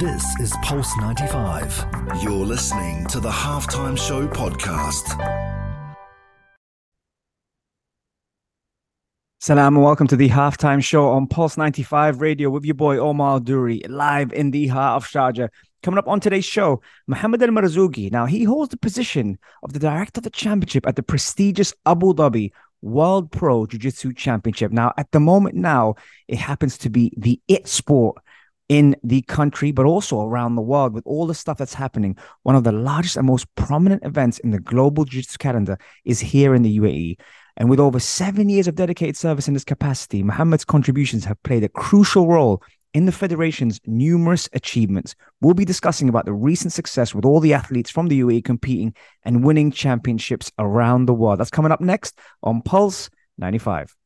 This is Pulse 95. You're listening to the Halftime Show podcast. Salam and welcome to the halftime show on Pulse 95 Radio with your boy Omar Duri, live in the heart of Sharjah. Coming up on today's show, Mohammed Al Marzooqi. Now, he holds the position of the director of the championship at the prestigious Abu Dhabi World Pro Jiu Jitsu Championship. Now, at the moment, now it happens to be the it sport in the country, but also around the world with all the stuff that's happening. One of the largest and most prominent events in the global Jiu Jitsu calendar is here in the UAE. And with over seven years of dedicated service in this capacity, Mohammed's contributions have played a crucial role in the Federation's numerous achievements. We'll be discussing about the recent success with all the athletes from the UAE competing and winning championships around the world. That's coming up next on Pulse 95.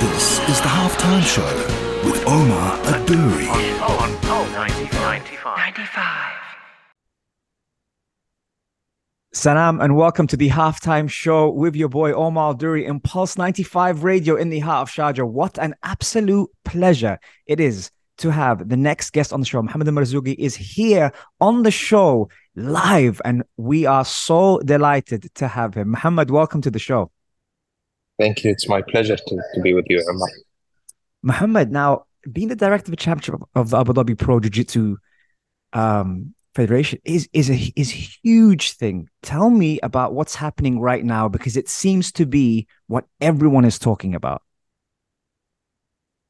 This is the halftime show with Omar Adouri. On, on, 95. 95. Salam and welcome to the halftime show with your boy Omar Duri in Pulse 95 Radio in the heart of Sharjah. What an absolute pleasure it is to have the next guest on the show. Mohammed Marzooqi is here on the show live, and we are so delighted to have him. Mohammed, welcome to the show. Thank you. It's my pleasure to, to be with you, Omar. Mohammed, now being the director of the championship of the Abu Dhabi Pro Jiu Jitsu um, Federation is is a is a huge thing. Tell me about what's happening right now because it seems to be what everyone is talking about.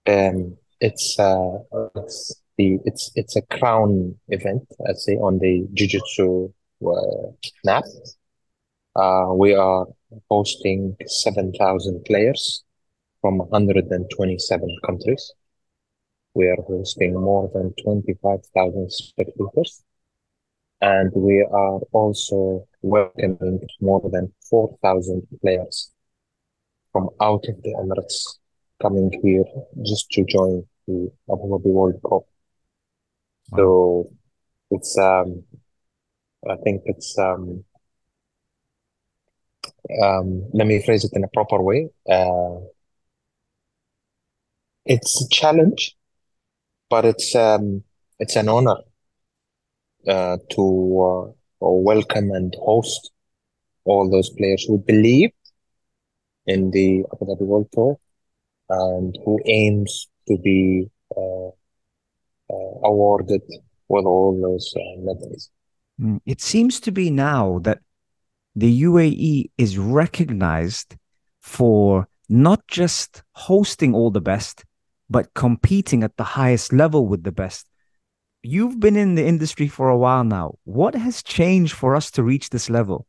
Um, it's uh, it's the it's it's a crown event, I'd say, on the Jiu-Jitsu uh, map. Uh, we are hosting seven thousand players from 127 countries. We are hosting more than 25,000 spectators and we are also welcoming more than 4,000 players from out of the Emirates coming here just to join the Abu Dhabi World Cup. Wow. So it's, um, I think it's, um, um, let me phrase it in a proper way. Uh, it's a challenge, but it's, um, it's an honor uh, to uh, welcome and host all those players who believe in the Abu Dhabi World Tour and who aims to be uh, uh awarded with all those uh, medals. Mm, it seems to be now that the UAE is recognized for not just hosting all the best, but competing at the highest level with the best you've been in the industry for a while now. What has changed for us to reach this level?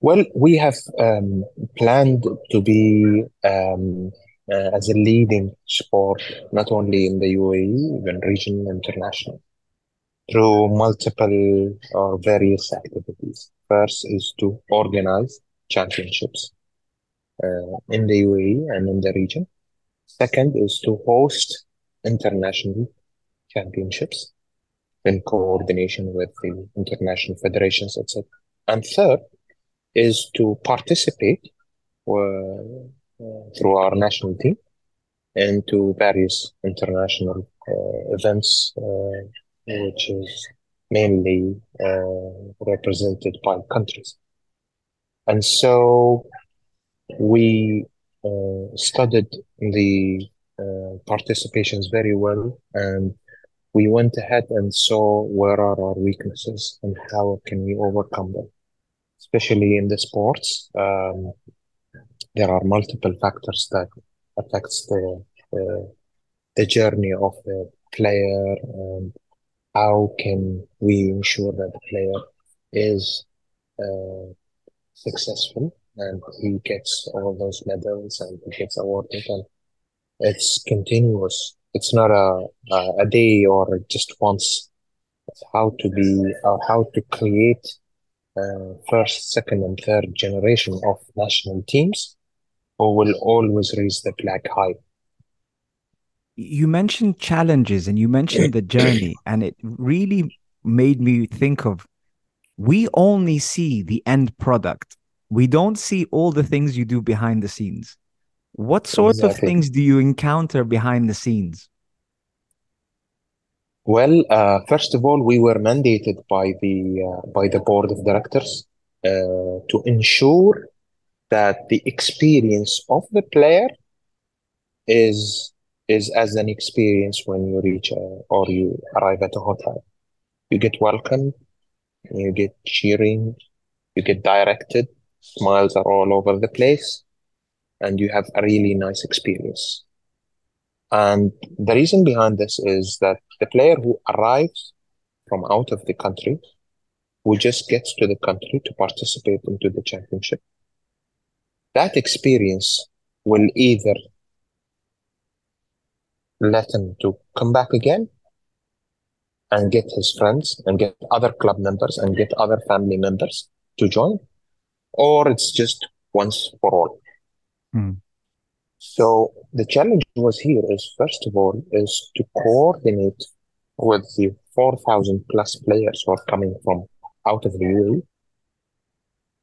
Well, we have um, planned to be um, uh, as a leading sport, not only in the UAE, even regional international, through multiple or various activities. First is to organize championships uh, in the UAE and in the region. Second is to host international championships in coordination with the international federations, etc. And third is to participate uh, uh, through our national team into various international uh, events, uh, which is mainly uh, represented by countries. And so we studied the uh, participations very well and we went ahead and saw where are our weaknesses and how can we overcome them especially in the sports. Um, there are multiple factors that affects the uh, the journey of the player and how can we ensure that the player is uh, successful and he gets all those medals and he gets awarded and it's continuous. It's not a a day or just once. It's how to be or how to create uh, first, second, and third generation of national teams who will always raise the flag high. You mentioned challenges and you mentioned the journey, and it really made me think of we only see the end product. We don't see all the things you do behind the scenes. What sort of things do you encounter behind the scenes? Well, uh, first of all, we were mandated by the uh, by the board of directors uh, to ensure that the experience of the player is is as an experience when you reach a, or you arrive at a hotel. You get welcomed, you get cheering, you get directed, smiles are all over the place, and you have a really nice experience. And the reason behind this is that the player who arrives from out of the country, who just gets to the country to participate into the championship, that experience will either let him to come back again and get his friends and get other club members and get other family members to join, or it's just once for all. Hmm. So the challenge was here is first of all is to coordinate with the 4,000 plus players who are coming from out of the UAE,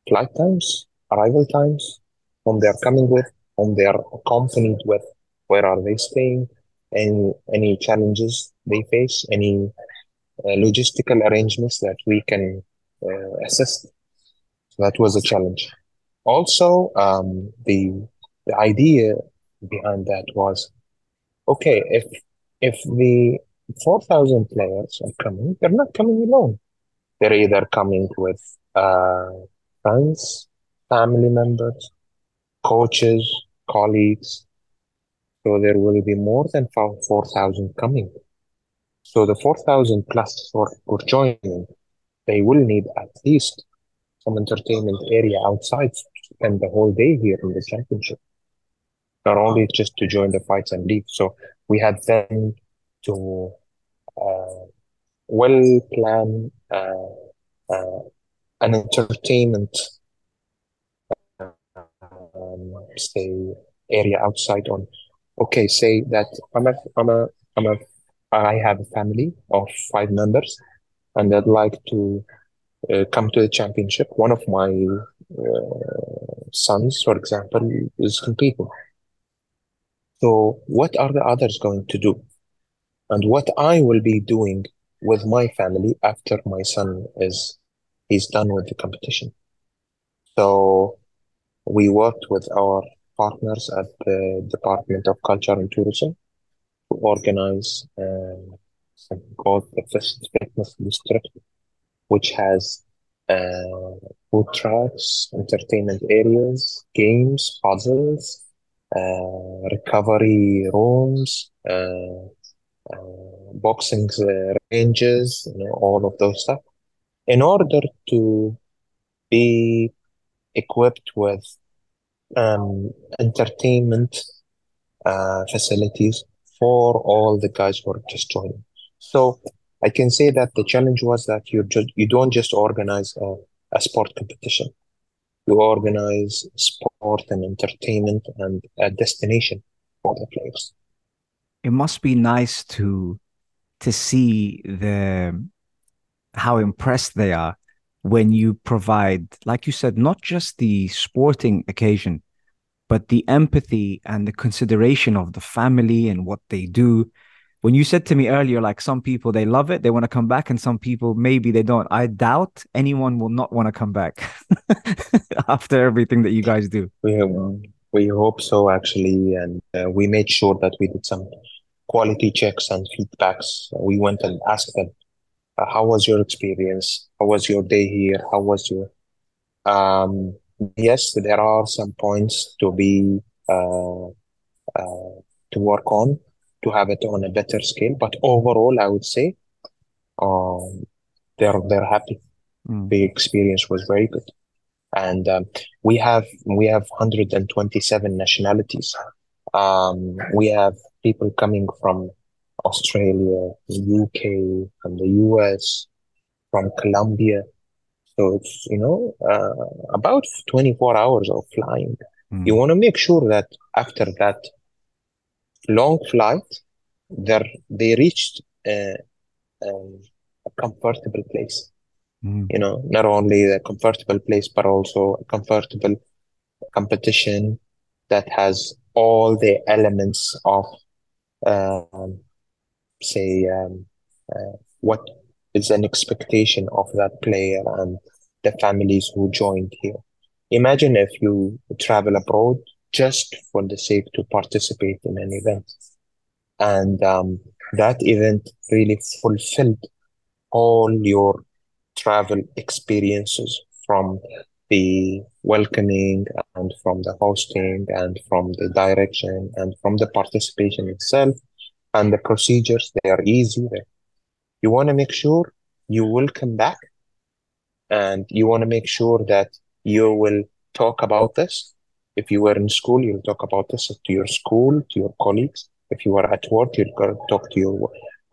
flight times, arrival times, whom they are coming with, whom they are accompanied with, where are they staying, any any challenges they face, any uh, logistical arrangements that we can uh, assist. That was a challenge. Also, um, the the idea behind that was, okay, if if the 4,000 players are coming, they're not coming alone. They're either coming with uh, friends, family members, coaches, colleagues. So there will be more than 4,000 coming. So the 4,000 plus who are joining, they will need at least some entertainment area outside spend the whole day here in the championship. Not only just to join the fights and leave. So we had then to uh, well plan uh, uh, an entertainment um, say area outside on okay say that I'm a I'm a I'm a I have a family of five members and I'd like to come to the championship. One of my uh, sons for example is competing so what are the others going to do? And what I will be doing with my family after my son is he's done with the competition. So we worked with our partners at the Department of Culture and Tourism to organize uh, something called the Fist Fitness District, which has uh, food trucks, entertainment areas, games, puzzles, uh, recovery rooms, uh, uh, boxing uh, ranges, you know, all of those stuff, in order to be equipped with um, entertainment uh, facilities for all the guys who are just joining. So I can say that the challenge was that you just you don't just organize a, a sport competition. You organize sport and entertainment and a destination for the players. It must be nice to to see the how impressed they are when you provide, like you said, not just the sporting occasion, but the empathy and the consideration of the family and what they do. When you said to me earlier, like some people they love it, they want to come back, and some people maybe they don't. I doubt anyone will not want to come back after everything that you guys do. We we hope so actually, and uh, we made sure that we did some quality checks and feedbacks. We went and asked them, uh, "How was your experience? How was your day here? How was your?" Um, yes, there are some points to be uh, uh, to work on to have it on a better scale, but overall, I would say um, they're they're happy. Mm. The experience was very good and um, we have we have 127 nationalities. Um, we have people coming from Australia, the UK, from the US, from Colombia. So it's you know uh, about 24 hours of flying. Mm. You want to make sure that after that long flight, they they reached uh, um, a comfortable place Mm. you know, not only a comfortable place, but also a comfortable competition that has all the elements of, um, say, um, uh, what is an expectation of that player and the families who joined here. Imagine if you travel abroad just for the sake to participate in an event. And um, that event really fulfilled all your travel experiences from the welcoming and from the hosting and from the direction and from the participation itself and the procedures they are easy you want to make sure you will come back and you want to make sure that you will talk about this if you were in school you'll talk about this to your school to your colleagues if you are at work you'll talk to your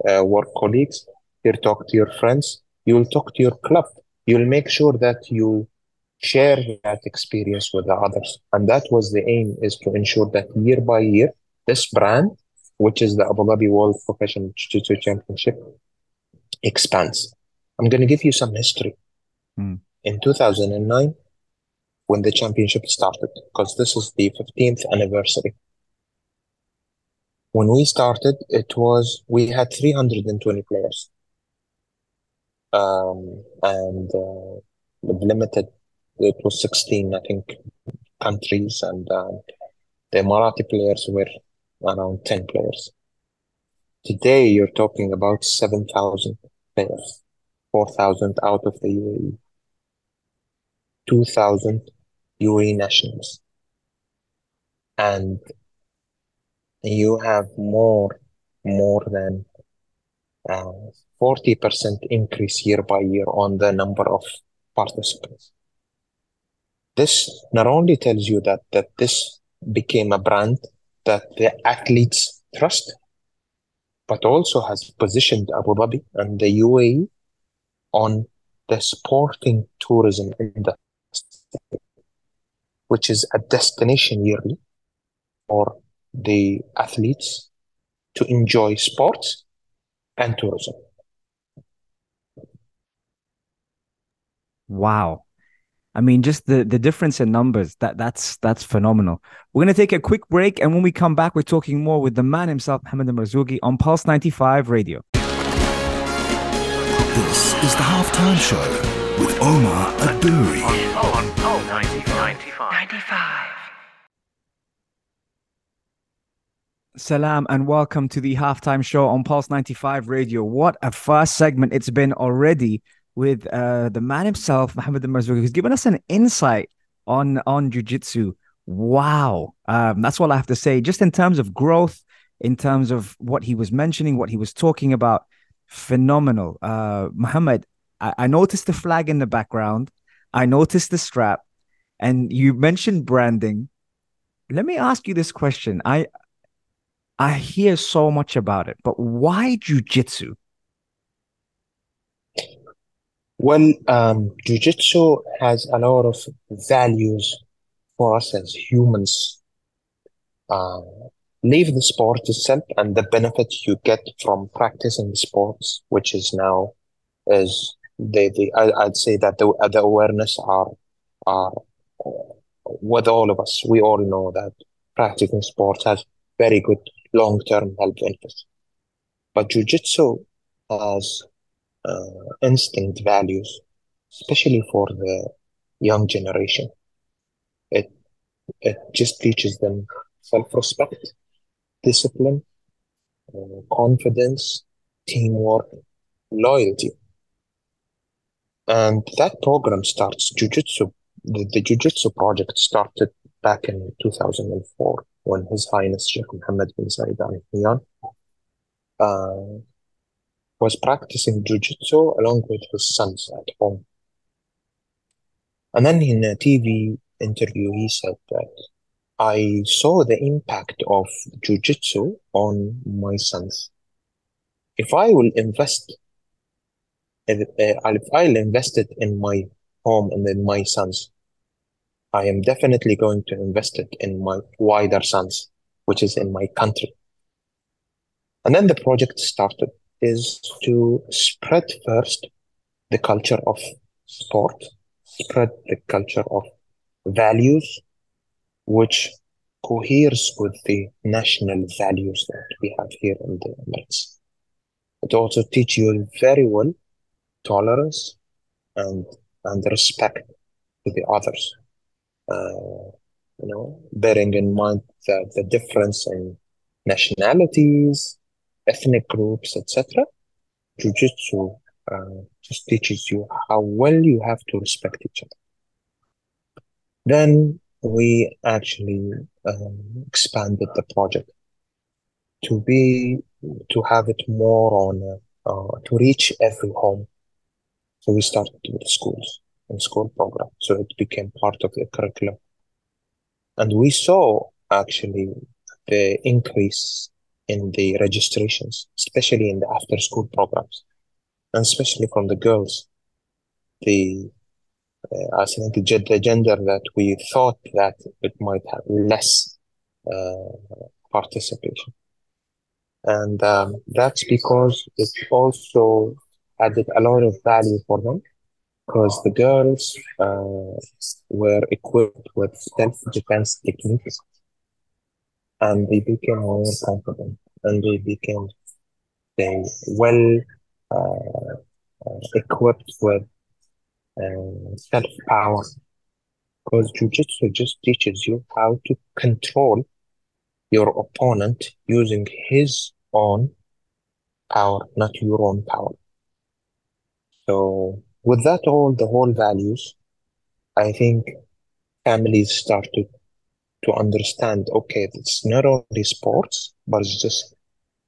uh, work colleagues you'll talk to your friends you'll talk to your club you'll make sure that you share that experience with the others. And that was the aim is to ensure that year by year, this brand, which is the Abu Dhabi World Professional Jiu-Jitsu Championship, expands. I'm going to give you some history. Mm. In 2009, when the championship started, because this is the 15th anniversary. When we started, it was, we had 320 players. Um, and uh, limited it was 16, I think, countries, and um, the Emirati players were around 10 players. Today, you're talking about 7,000 players, 4,000 out of the UAE, 2,000 UAE nationals. And you have more, more than uh, 40% increase year by year on the number of participants. This not only tells you that that this became a brand that the athletes trust, but also has positioned Abu Dhabi and the UAE on the sporting tourism industry, which is a destination yearly for the athletes to enjoy sports and tourism. Wow. I mean, just the the difference in numbers that that's that's phenomenal. We're gonna take a quick break, and when we come back, we're talking more with the man himself, Mohammed Marzooqi, on Pulse ninety five Radio. This is the halftime show with Omar Adouri. On, on Pulse 95. 95. Salam and welcome to the halftime show on Pulse 95 Radio. What a first segment it's been already with uh, the man himself, Mohammed Marzooqi, who's given us an insight on on jiu-jitsu. Wow. Um, that's all I have to say. Just in terms of growth, in terms of what he was mentioning, what he was talking about, phenomenal. Uh, Muhammad, I, I noticed the flag in the background. I noticed the strap, and you mentioned branding. Let me ask you this question. I I hear so much about it, but why jujitsu? Well, um, Jiu-Jitsu has a lot of values for us as humans. Uh, leave the sport itself and the benefits you get from practicing sports, which is now is the, the I, I'd say that the, the awareness are are with all of us. We all know that practicing sports has very good long-term health benefits. But Jiu-Jitsu has uh, instinct values, especially for the young generation. It it just teaches them self-respect, discipline, uh, confidence, teamwork, loyalty. And that program starts Jiu-Jitsu. The, the Jiu-Jitsu project started back in 2004 when His Highness Sheikh Mohammed bin Zayed Al Nahyan uh, was practicing Jiu-Jitsu along with his sons at home. And then in a TV interview, he said that I saw the impact of Jiu-Jitsu on my sons. If I will invest, if, uh, if I'll invest it in my home and in my sons, I am definitely going to invest it in my wider sons, which is in my country. And then the project started is to spread first the culture of sport, spread the culture of values, which coheres with the national values that we have here in the Emirates. It also teaches you very well tolerance and and respect to the others. Uh, you know, bearing in mind the, the difference in nationalities, ethnic groups, etc. Jiu-Jitsu uh, just teaches you how well you have to respect each other. Then we actually um, expanded the project to be to have it more on uh, to reach every home. So we started with schools and school program, so it became part of the curriculum, and we saw actually the increase in the registrations, especially in the after school programs, and especially from the girls. The uh, I think the gender that we thought that it might have less uh, participation. And um, that's because it also added a lot of value for them because the girls uh, were equipped with self-defense techniques and they became more confident and they became they well uh, uh, equipped with uh, self power because jujitsu just teaches you how to control your opponent using his own power, not your own power. So with that all, the whole values, I think families started to understand, okay, it's not only sports, but it's just,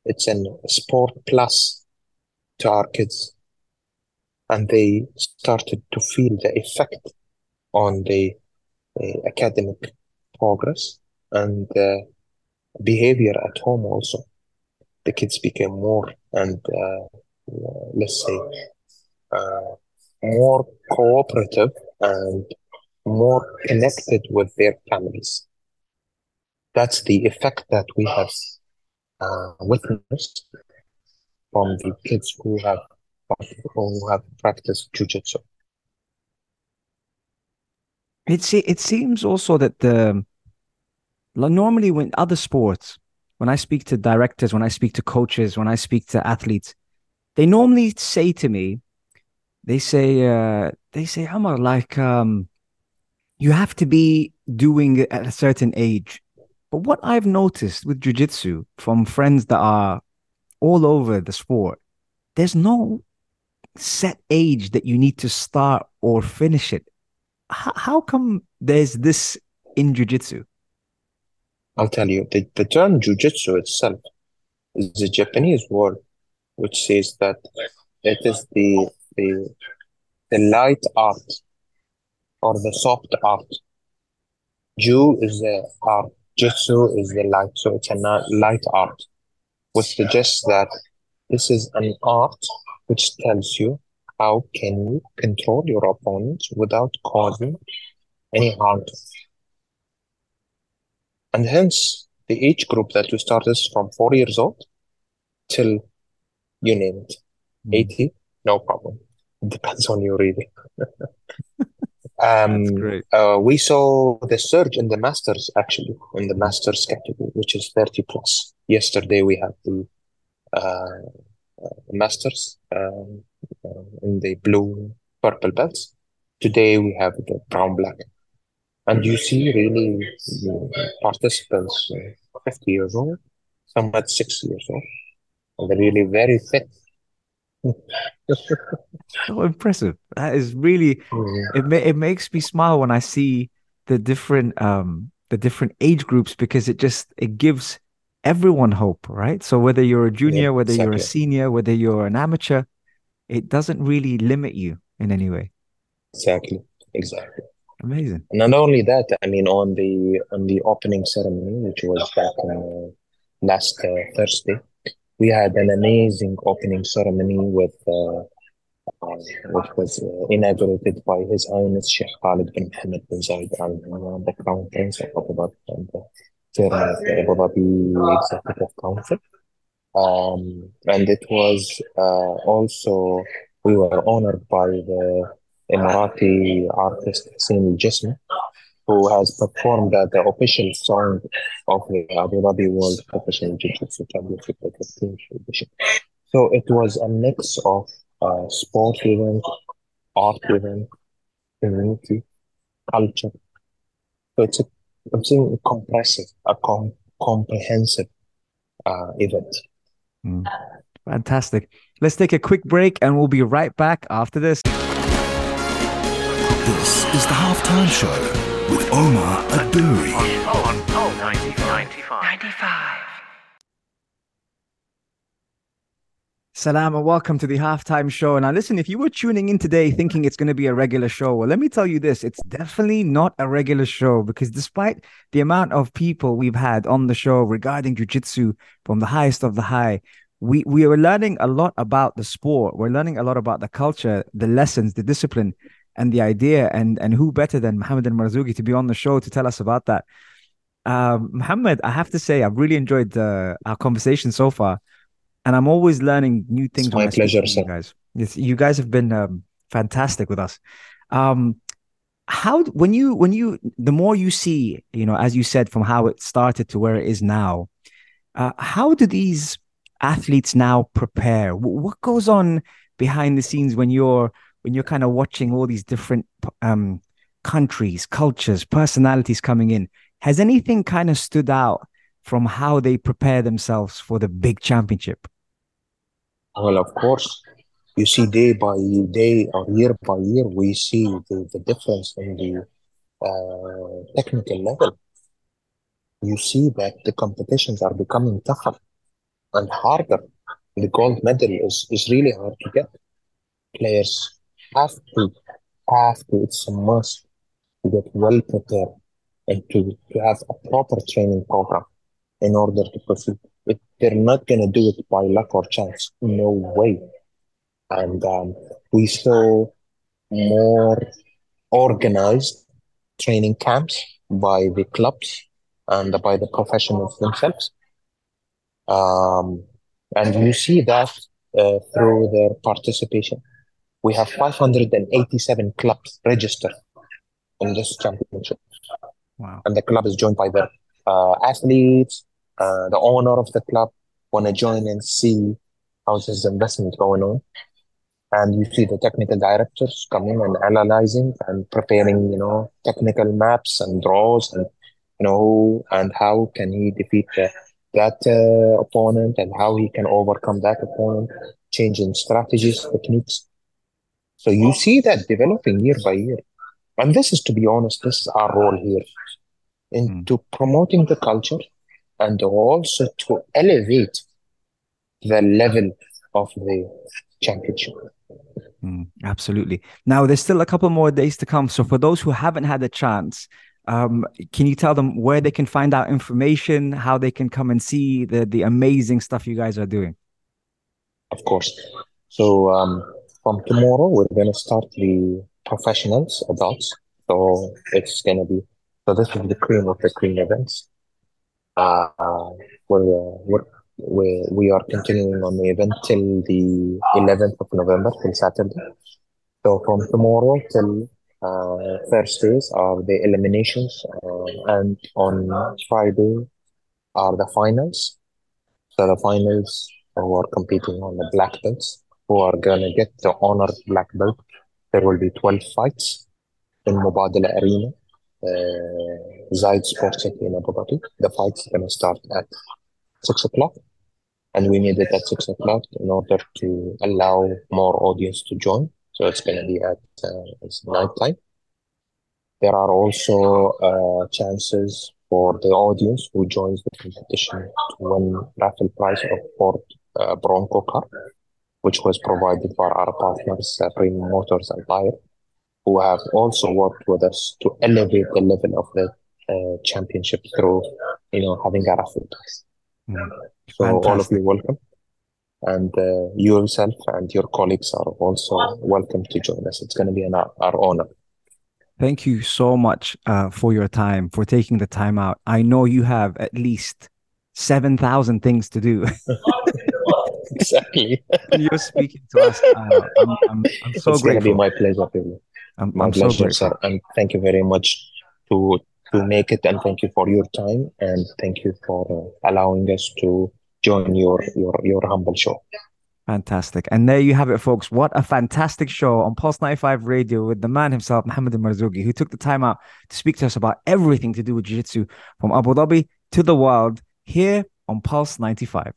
it's a sport plus to our kids. And they started to feel the effect on the academic progress and behavior at home also. The kids became more and uh, let's say uh, more cooperative and more connected with their families. That's the effect that we have uh, witnessed from the kids who have who have practiced jujitsu. It se- it seems also that the normally when other sports, when I speak to directors, when I speak to coaches, when I speak to athletes, they normally say to me, they say, uh, they say, Amar, like, um, you have to be doing it at a certain age. But what I've noticed with jujitsu from friends that are all over the sport, there's no set age that you need to start or finish it. H- how come there's this in jujitsu? I'll tell you, the, the term jujitsu itself is a Japanese word which says that it is the the the light art or the soft art. Ju is the art, Jutsu is the light, so it's a light art, which suggests that this is an art which tells you how can you control your opponents without causing any harm. And hence, the age group that we start is from four years old till you name it, Mm. 80, no problem. Depends on you, really. That's um, great. uh, we saw the surge in the masters actually in the masters category, which is 30 plus. Yesterday we had the uh, uh, masters um, uh, in the blue purple belts. Today we have the brown black. And you see really participants uh, 50 years old, some at 60 years old. And they're really very fit. So impressive. That is really Mm. it ma- it makes me smile when I see the different um the different age groups because it just it gives everyone hope, right? So whether you're a junior, whether you're a senior, whether you're an amateur, it doesn't really limit you in any way. Exactly, exactly. Amazing. Not only that, I mean, on the on the opening ceremony, which was back uh, last uh, Thursday, we had an amazing opening ceremony with uh, uh, which was uh, inaugurated by His Highness Sheikh Khalid bin Mohammed bin Zayed Al Nahyan, the Crown Prince of Abu Dhabi and the Chairman of the Abu Dhabi Executive Council. Um, and it was uh, also we were honored by the Emirati artist Hussein Al Jassmi who has performed uh, the official song of the Abu Dhabi World Professional Jiu-Jitsu Championship, edition. So it was a mix of uh, sport event, art event, community, culture. So it's a, I'm saying comprehensive, a com- comprehensive uh, event. Mm. Fantastic. Let's take a quick break and we'll be right back after this. This is the halftime show with Omar Adouri. On, on Pulse 95. 95. Salam and welcome to the halftime show. Now, listen, if you were tuning in today thinking it's going to be a regular show, well, let me tell you this it's definitely not a regular show because despite the amount of people we've had on the show regarding jujitsu from the highest of the high, we, we are learning a lot about the sport. We're learning a lot about the culture, the lessons, the discipline, and the idea. And, and who better than Mohammed Al Marzooqi to be on the show to tell us about that? Um, Mohammed, I have to say, I've really enjoyed uh, our conversation so far and I'm always learning new things. It's my pleasure, sir. you guys. It's, you guys have been um, fantastic with us. Um, how when you when you the more you see, you know, as you said, from how it started to where it is now, uh, how do these athletes now prepare? Wh- What goes on behind the scenes when you're when you're kind of watching all these different um, countries, cultures, personalities coming in? Has anything kind of stood out from how they prepare themselves for the big championship? Well, of course, you see day by day or year by year, we see the, the difference in the uh, technical level. You see that the competitions are becoming tougher and harder. The gold medal is, is really hard to get. Players have to, have to, it's a must to get well prepared and to, to have a proper training program in order to pursue If they're not going to do it by luck or chance, no way. And um, we saw more organized training camps by the clubs and by the professionals themselves. Um, and you see that uh, through their participation. We have 587 clubs registered in this championship, Wow. and the club is joined by the uh, athletes, uh, the owner of the club want to join and see how's this investment going on. And you see the technical directors coming and analyzing and preparing, you know, technical maps and draws and, you know, and how can he defeat the, that uh, opponent and how he can overcome that opponent, changing strategies, techniques. So you see that developing year by year. And this is, to be honest, this is our role here into promoting the culture and also to elevate the level of the championship. Mm, absolutely. Now, there's still a couple more days to come. So, for those who haven't had a chance, um, can you tell them where they can find out information, how they can come and see the the amazing stuff you guys are doing? Of course. So um, from tomorrow, we're going to start the professionals, adults. So it's going to be, so this is the cream of the cream events. Uh, we're, we're, we, we are continuing on the event till the 11th of November, till Saturday. So from tomorrow till uh, Thursdays are the eliminations, uh, and on Friday are the finals. So the finals who are competing on the black belts, who are gonna get the honor black belt. There will be 12 fights in Mubadala Arena, uh, Zayed Sports in Abu Dhabi. The fight's are gonna start at six o'clock, and we made it at six o'clock in order to allow more audience to join. So it's gonna be at uh, night time. There are also uh, chances for the audience who joins the competition to win raffle prize of Ford uh, Bronco car, which was provided by our partners, uh, Premium Motors and Tire, who have also worked with us to elevate the level of the uh, championship through, you know, having a raffle prize. Mm, So all of you welcome, and uh, you yourself and your colleagues are also welcome to join us. It's going to be an, our honor. Thank you so much uh, for your time, for taking the time out. I know you have at least 7,000 things to do. exactly. you're speaking to us. Uh, I'm, I'm, I'm so it's going to be grateful. my pleasure, really. I'm, My I'm so pleasure, grateful. sir. And thank you very much to to make it. And thank you for your time and thank you for uh, allowing us to join your your your humble show. Fantastic. And there you have it, folks. What a fantastic show on Pulse 95 Radio with the man himself, Mohammed Marzooqi, who took the time out to speak to us about everything to do with Jiu Jitsu from Abu Dhabi to the world here on Pulse 95.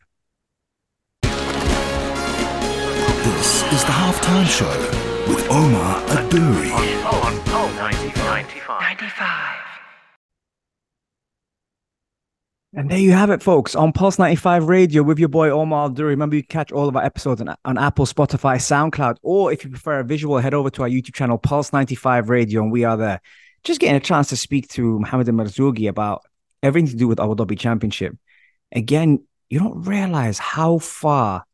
This is the halftime show with Omar Adouri. On, on Pulse 95. 95. And there you have it, folks, on Pulse 95 Radio with your boy Omar Al Remember, you catch all of our episodes on, on Apple, Spotify, SoundCloud, or if you prefer a visual, head over to our YouTube channel, Pulse 95 Radio, and we are there. Just getting a chance to speak to Mohammed Marzooqi about everything to do with Abu Dhabi Championship. Again, you don't realize how far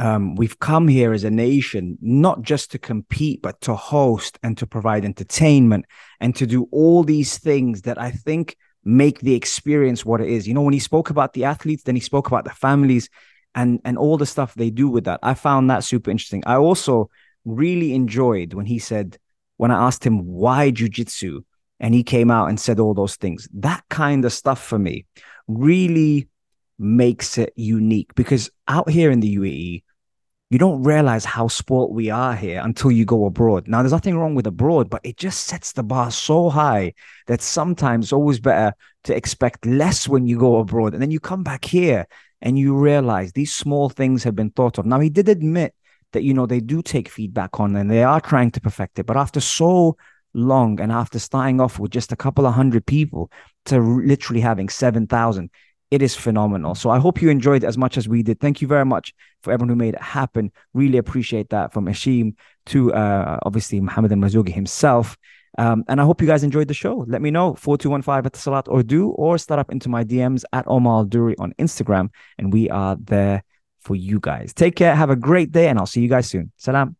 um, we've come here as a nation, not just to compete, but to host and to provide entertainment and to do all these things that I think – make the experience what it is. You know, when he spoke about the athletes, then he spoke about the families and and all the stuff they do with that. I found that super interesting. I also really enjoyed when he said when I asked him why jujitsu, and he came out and said all those things. That kind of stuff for me really makes it unique because out here in the UAE, you don't realize how sport we are here until you go abroad. Now, there's nothing wrong with abroad, but it just sets the bar so high that sometimes it's always better to expect less when you go abroad. And then you come back here and you realize these small things have been thought of. Now, he did admit that, you know, they do take feedback on and they are trying to perfect it. But after so long and after starting off with just a couple of hundred people to literally having 7,000, it is phenomenal. So I hope you enjoyed as much as we did. Thank you very much for everyone who made it happen. Really appreciate that from Hashim to uh, obviously Mohammed Marzooqi himself. Um, and I hope you guys enjoyed the show. Let me know 4215 at the Salat or do or start up into my DMs at Omar Duri on Instagram. And we are there for you guys. Take care. Have a great day. And I'll see you guys soon. Salam.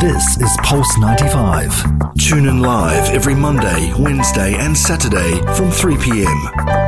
This is Pulse 95. Tune in live every Monday, Wednesday, and Saturday from 3 p.m.